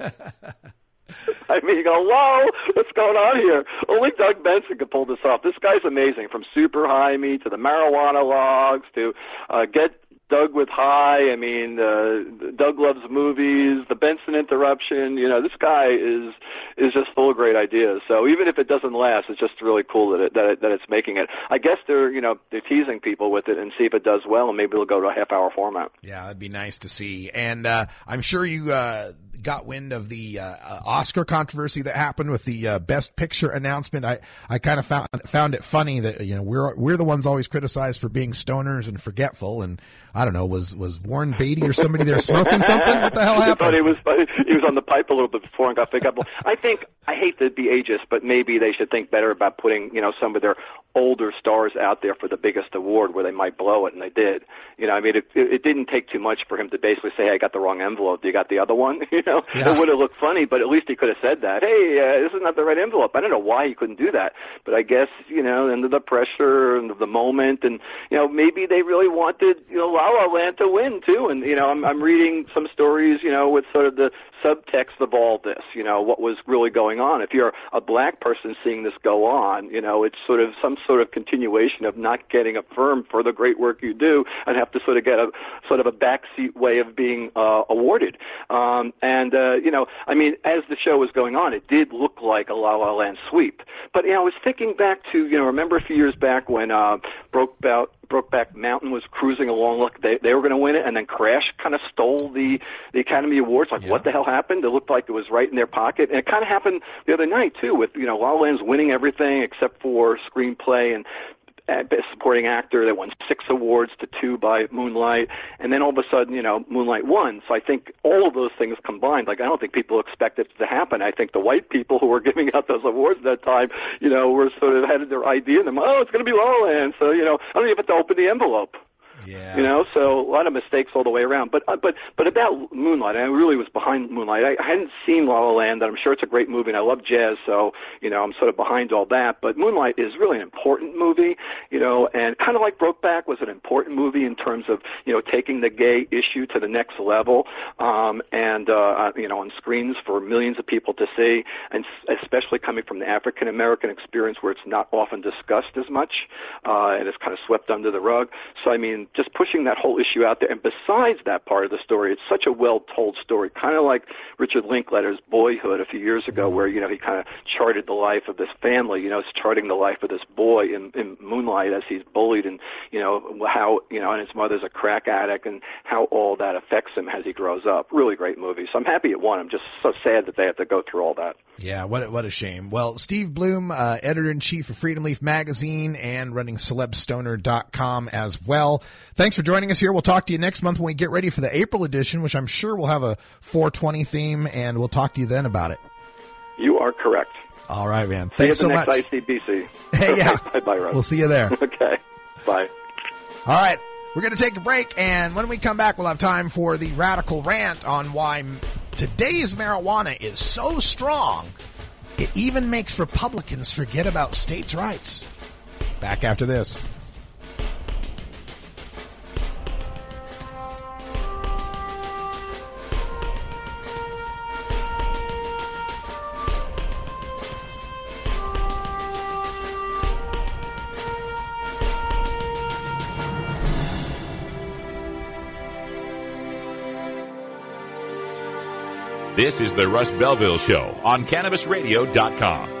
I mean, you go, whoa, what's going on here? Only Doug Benson could pull this off. This guy's amazing, from Super High Me to the marijuana logs to uh, Get Doug with High. I mean, uh, Doug loves movies. The Benson interruption. You know, this guy is is just full of great ideas. So even if it doesn't last, it's just really cool that it, that it, that it's making it. I guess they're you know they're teasing people with it and see if it does well, and maybe it'll go to a half hour format. Yeah, that'd be nice to see. And uh, I'm sure you uh, got wind of the uh, Oscar controversy that happened with the uh, Best Picture announcement. I, I kind of found found it funny that you know we're we're the ones always criticized for being stoners and forgetful. And I don't know, was was Warren Beatty or somebody there smoking something? What the hell I thought happened? he was he was on the pipe a little bit before and got picked up. I think I hate to be ageist, but maybe they should think better about putting you know some of their older stars out there for the biggest award where they might blow it, and they did. You know, I mean, it, it, didn't take too much for him to basically say, "Hey, I got the wrong envelope. You got the other one." You know, Yeah. it would have looked funny, but at least he could have said that. Hey, uh, this is not the right envelope. I don't know why he couldn't do that, but I guess you know, under the pressure and the moment, and you know, maybe they really wanted you know La La Land to win too. And you know, I'm I'm reading some stories, you know, with sort of the subtext of all this. You know, what was really going going on. If you're a black person seeing this go on, you know, it's sort of some sort of continuation of not getting affirmed for the great work you do and have to sort of get a sort of a backseat way of being uh, awarded. Um, and uh, you know, I mean, as the show was going on, it did look like a La La Land sweep. But you know, I was thinking back to you know, remember a few years back when uh, Brokeback Brokeback Mountain was cruising along, look, they they were going to win it, and then Crash kind of stole the the Academy Awards. Like, what the hell happened? It looked like it was right in their pocket, and it kind of happened the other night too, with you know, La La Land's winning everything except for screenplay and Best Supporting Actor that won six awards to two by Moonlight, and then all of a sudden, you know, Moonlight won. So I think all of those things combined, like I don't think people expected it to happen. I think the white people who were giving out those awards at that time, you know, were sort of had their idea in them. Oh, it's going to be La La Land, so you know, I don't even have to open the envelope. Yeah. You know, so a lot of mistakes all the way around. But uh, but but about Moonlight, I really was behind Moonlight. I, I hadn't seen La La Land, and I'm sure it's a great movie, and I love jazz, so you know I'm sort of behind all that. But Moonlight is really an important movie, you know, and kind of like Brokeback was an important movie in terms of you know taking the gay issue to the next level, um, and uh, you know on screens for millions of people to see, and especially coming from the African American experience where it's not often discussed as much, uh, and it's kind of swept under the rug. So I mean just pushing that whole issue out there. And besides that part of the story, it's such a well told story, kind of like Richard Linklater's Boyhood a few years ago, where you know he kind of charted the life of this family. You know, it's charting the life of this boy in, in Moonlight as he's bullied, and you know how you know, and his mother's a crack addict, and how all that affects him as he grows up. Really great movie. So I'm happy it won. I'm just so sad that they have to go through all that. Yeah, what a, what a shame. Well, Steve Bloom, uh, editor in chief of Freedom Leaf magazine and running celebstoner.com as well. Thanks for joining us here. We'll talk to you next month when we get ready for the April edition, which I'm sure will have a 420 theme, and we'll talk to you then about it. You are correct. All right, man. See Thanks you so at the much. next ICBC. Hey, yeah. bye, bye, Russ. We'll see you there. okay. Bye. All right. We're going to take a break, and when we come back, we'll have time for the radical rant on why today's marijuana is so strong, it even makes Republicans forget about states' rights. Back after this. This is the Russ Belville Show on CannabisRadio.com.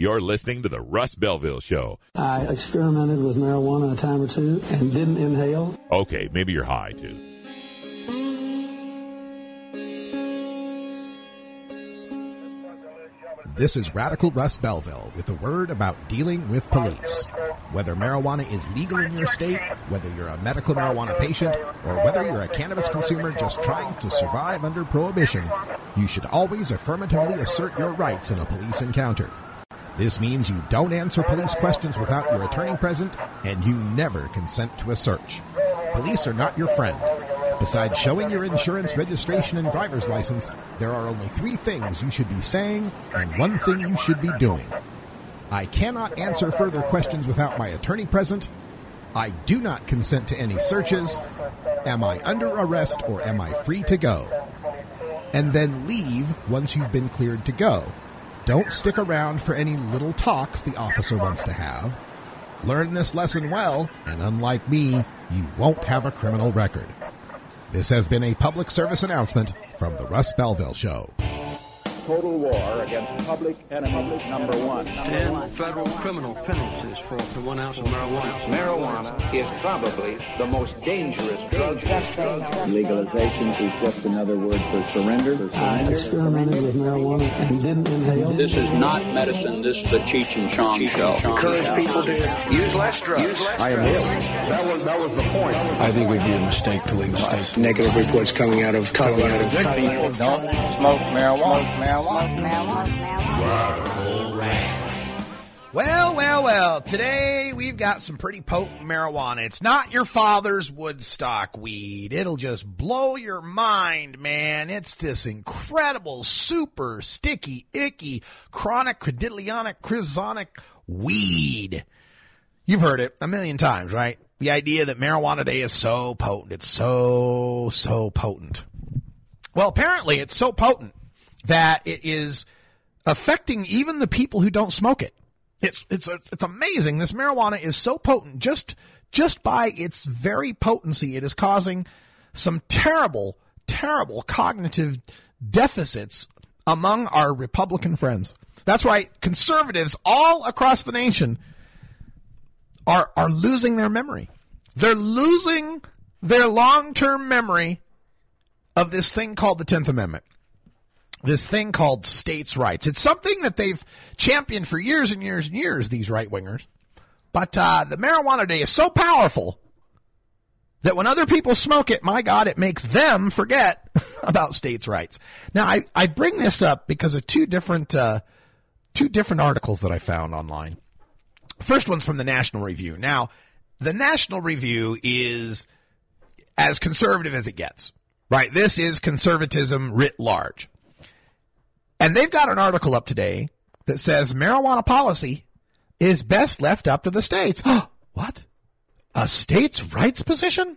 You're listening to the Russ Belville Show. I experimented with marijuana a time or two and didn't inhale. Okay, maybe you're high too. This is Radical Russ Belville with a word about dealing with police. Whether marijuana is legal in your state, whether you're a medical marijuana patient, or whether you're a cannabis consumer just trying to survive under prohibition, you should always affirmatively assert your rights in a police encounter. This means you don't answer police questions without your attorney present, and you never consent to a search. Police are not your friend. Besides showing your insurance registration and driver's license, there are only three things you should be saying and one thing you should be doing. I cannot answer further questions without my attorney present. I do not consent to any searches. Am I under arrest or am I free to go? And then leave once you've been cleared to go. Don't stick around for any little talks the officer wants to have. Learn this lesson well, and unlike me, you won't have a criminal record. This has been a public service announcement from the Russ Belville Show. Total war against public enemy number one. Ten federal criminal penalties for the one ounce of marijuana. Marijuana is probably the most dangerous drug. Legalization is just another word for surrender. I experimented with marijuana and didn't inhale. This is not medicine. This is a Cheech and Chong show. Encourage people to use less drugs. Use less I am drugs. That was that was the point. I think we'd be a mistake to legalize. Negative reports coming out of Colorado. People don't smoke marijuana. Well, well, well. Today we've got some pretty potent marijuana. It's not your father's Woodstock weed. It'll just blow your mind, man. It's this incredible, super sticky, icky, chronic, credidionic, chrysonic weed. You've heard it a million times, right? The idea that marijuana day is so potent. It's so, so potent. Well, apparently it's so potent that it is affecting even the people who don't smoke it. It's it's it's amazing. This marijuana is so potent just just by its very potency it is causing some terrible terrible cognitive deficits among our Republican friends. That's why conservatives all across the nation are are losing their memory. They're losing their long-term memory of this thing called the 10th Amendment this thing called states' rights. It's something that they've championed for years and years and years, these right wingers. But uh, the marijuana day is so powerful that when other people smoke it, my God, it makes them forget about states' rights. Now, I, I bring this up because of two different uh, two different articles that I found online. First one's from the National Review. Now, the National Review is as conservative as it gets, right? This is conservatism writ large. And they've got an article up today that says marijuana policy is best left up to the states. what? A states' rights position?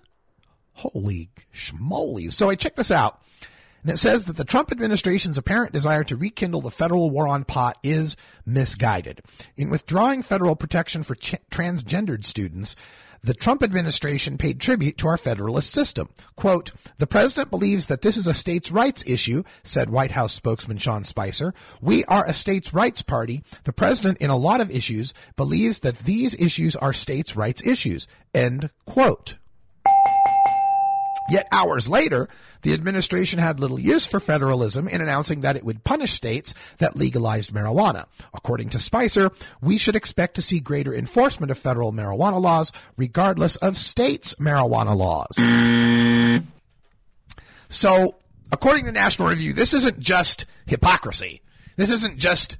Holy schmoly. So I checked this out. And it says that the Trump administration's apparent desire to rekindle the federal war on pot is misguided. In withdrawing federal protection for ch- transgendered students, the Trump administration paid tribute to our federalist system. Quote, the president believes that this is a states' rights issue, said White House spokesman Sean Spicer. We are a states' rights party. The president, in a lot of issues, believes that these issues are states' rights issues. End quote. Yet hours later, the administration had little use for federalism in announcing that it would punish states that legalized marijuana. According to Spicer, we should expect to see greater enforcement of federal marijuana laws regardless of states' marijuana laws. So, according to National Review, this isn't just hypocrisy. This isn't just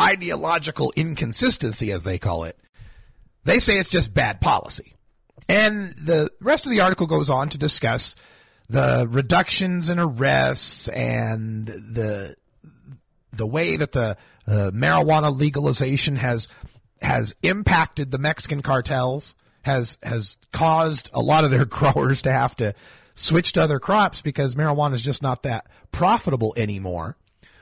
ideological inconsistency, as they call it. They say it's just bad policy. And the rest of the article goes on to discuss the reductions in arrests and the the way that the uh, marijuana legalization has has impacted the Mexican cartels has has caused a lot of their growers to have to switch to other crops because marijuana is just not that profitable anymore.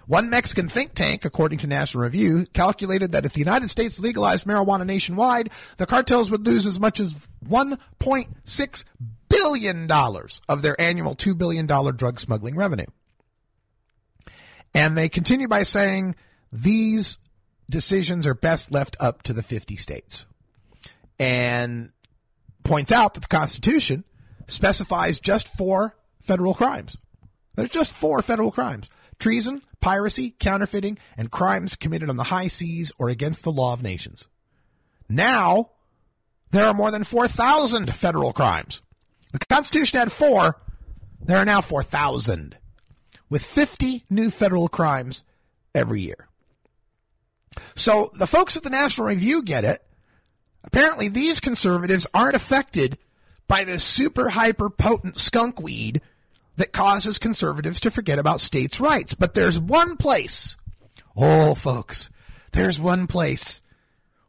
One Mexican think tank, according to National Review, calculated that if the United States legalized marijuana nationwide, the cartels would lose as much as $1.6 billion of their annual $2 billion drug smuggling revenue. And they continue by saying these decisions are best left up to the 50 states. And points out that the Constitution specifies just four federal crimes. There's just four federal crimes treason, piracy, counterfeiting, and crimes committed on the high seas or against the law of nations. Now, there are more than 4,000 federal crimes. The Constitution had four. There are now 4,000, with 50 new federal crimes every year. So the folks at the National Review get it. Apparently, these conservatives aren't affected by this super hyper potent skunk weed that causes conservatives to forget about states' rights. But there's one place, oh, folks, there's one place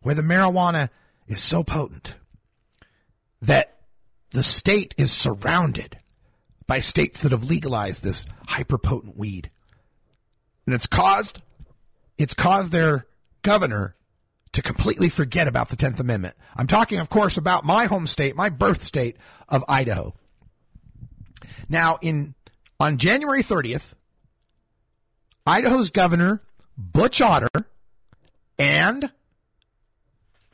where the marijuana is so potent that the state is surrounded by states that have legalized this hyper potent weed. And it's caused, it's caused their governor to completely forget about the 10th Amendment. I'm talking, of course, about my home state, my birth state of Idaho. Now, in on January 30th, Idaho's governor, Butch Otter, and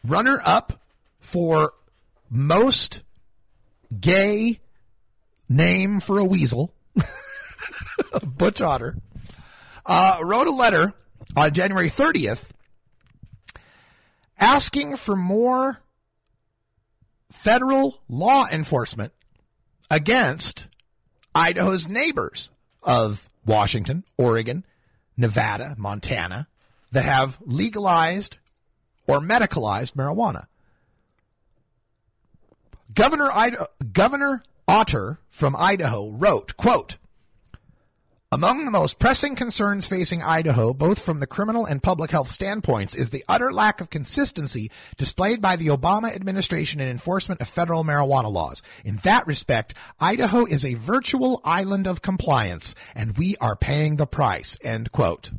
runner up for most gay name for a weasel, Butch Otter, uh, wrote a letter on January 30th asking for more federal law enforcement against Idaho's neighbors of Washington, Oregon, Nevada, Montana that have legalized or medicalized marijuana. Governor Idaho, Governor Otter from Idaho wrote, quote, among the most pressing concerns facing Idaho, both from the criminal and public health standpoints, is the utter lack of consistency displayed by the Obama administration in enforcement of federal marijuana laws. In that respect, Idaho is a virtual island of compliance, and we are paying the price. End quote.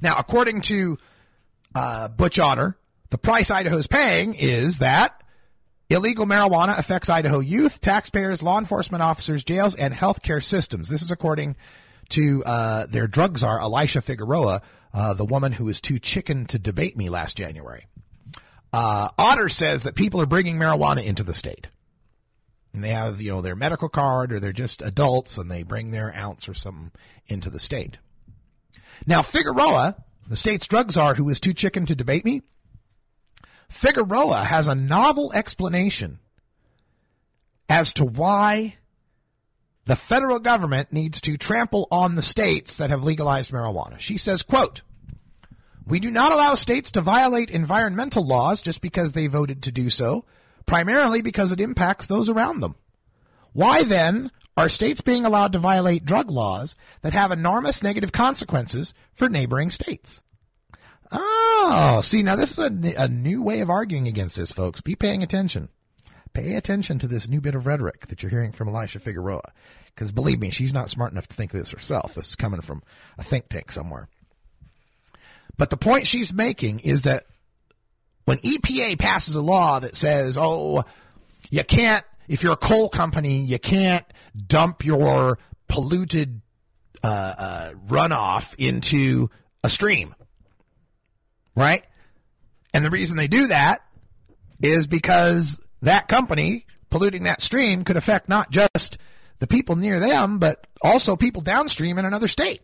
Now, according to uh, Butch Otter, the price Idaho's paying is that Illegal marijuana affects Idaho youth, taxpayers, law enforcement officers, jails, and healthcare systems. This is according to uh, their drug czar, Elisha Figueroa, uh, the woman who was too chicken to debate me last January. Uh, Otter says that people are bringing marijuana into the state. And they have, you know, their medical card or they're just adults and they bring their ounce or something into the state. Now, Figueroa, the state's drug czar who was too chicken to debate me, Figueroa has a novel explanation as to why the federal government needs to trample on the states that have legalized marijuana. She says, quote, we do not allow states to violate environmental laws just because they voted to do so, primarily because it impacts those around them. Why then are states being allowed to violate drug laws that have enormous negative consequences for neighboring states? Oh, see, now this is a, a new way of arguing against this, folks. Be paying attention. Pay attention to this new bit of rhetoric that you're hearing from Elisha Figueroa. Because believe me, she's not smart enough to think this herself. This is coming from a think tank somewhere. But the point she's making is that when EPA passes a law that says, oh, you can't, if you're a coal company, you can't dump your polluted uh, uh, runoff into a stream right? And the reason they do that is because that company polluting that stream could affect not just the people near them, but also people downstream in another state.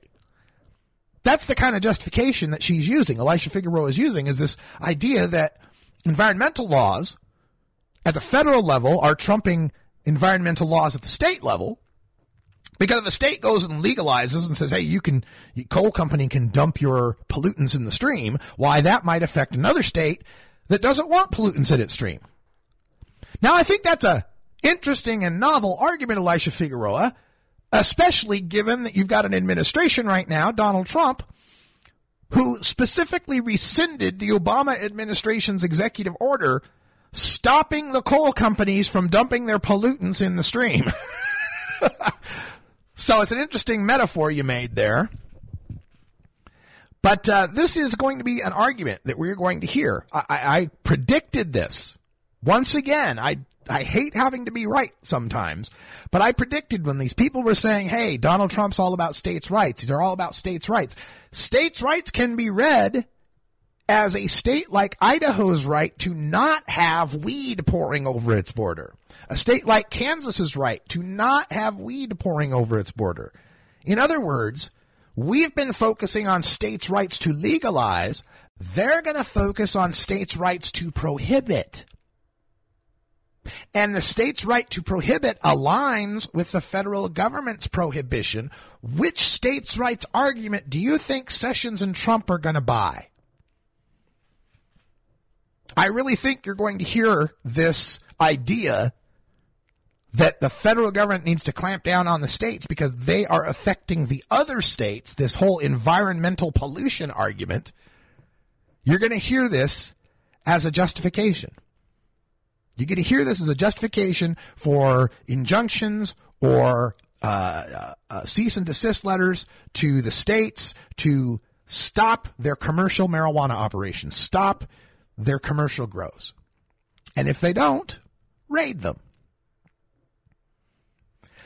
That's the kind of justification that she's using, Elisha Figueroa is using, is this idea that environmental laws at the federal level are trumping environmental laws at the state level because if a state goes and legalizes and says, hey, you can, coal company can dump your pollutants in the stream, why that might affect another state that doesn't want pollutants in its stream. Now, I think that's a interesting and novel argument, Elisha Figueroa, especially given that you've got an administration right now, Donald Trump, who specifically rescinded the Obama administration's executive order stopping the coal companies from dumping their pollutants in the stream. So it's an interesting metaphor you made there. But uh, this is going to be an argument that we're going to hear. I, I predicted this. Once again, I I hate having to be right sometimes, but I predicted when these people were saying, "Hey, Donald Trump's all about states' rights. They're all about states' rights." States' rights can be read as a state like Idaho's right to not have weed pouring over its border. A state like Kansas's right to not have weed pouring over its border. In other words, we've been focusing on states' rights to legalize. They're going to focus on states' rights to prohibit. And the state's right to prohibit aligns with the federal government's prohibition. Which states' rights argument do you think Sessions and Trump are going to buy? I really think you're going to hear this idea that the federal government needs to clamp down on the states because they are affecting the other states, this whole environmental pollution argument, you're going to hear this as a justification. You're going to hear this as a justification for injunctions or uh, uh, uh, cease and desist letters to the states to stop their commercial marijuana operations, stop their commercial grows. And if they don't, raid them.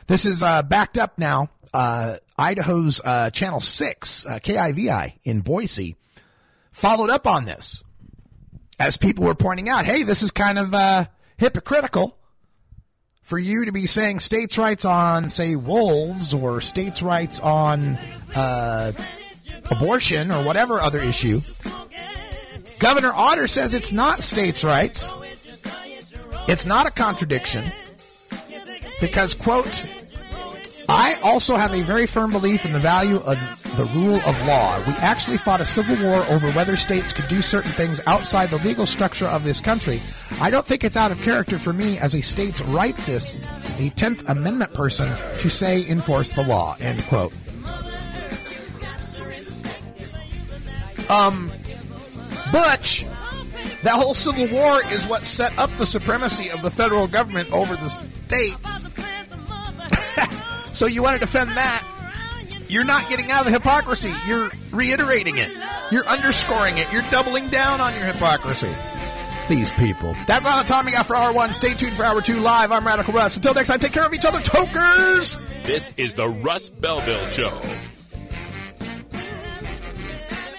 This is uh, backed up now. Uh, Idaho's uh, Channel 6, uh, KIVI in Boise, followed up on this as people were pointing out, hey, this is kind of uh, hypocritical for you to be saying states' rights on, say, wolves or states' rights on uh, abortion or whatever other issue. Governor Otter says it's not states' rights. It's not a contradiction because, quote, I also have a very firm belief in the value of the rule of law. We actually fought a civil war over whether states could do certain things outside the legal structure of this country. I don't think it's out of character for me as a states' rightsist, a 10th Amendment person, to say enforce the law, end quote. Um, Butch, that whole Civil War is what set up the supremacy of the federal government over the states. so you want to defend that? You're not getting out of the hypocrisy. You're reiterating it. You're underscoring it. You're doubling down on your hypocrisy. These people. That's all the time we got for hour one. Stay tuned for hour two live. I'm Radical Russ. Until next time, take care of each other, tokers! This is the Russ Belville Show.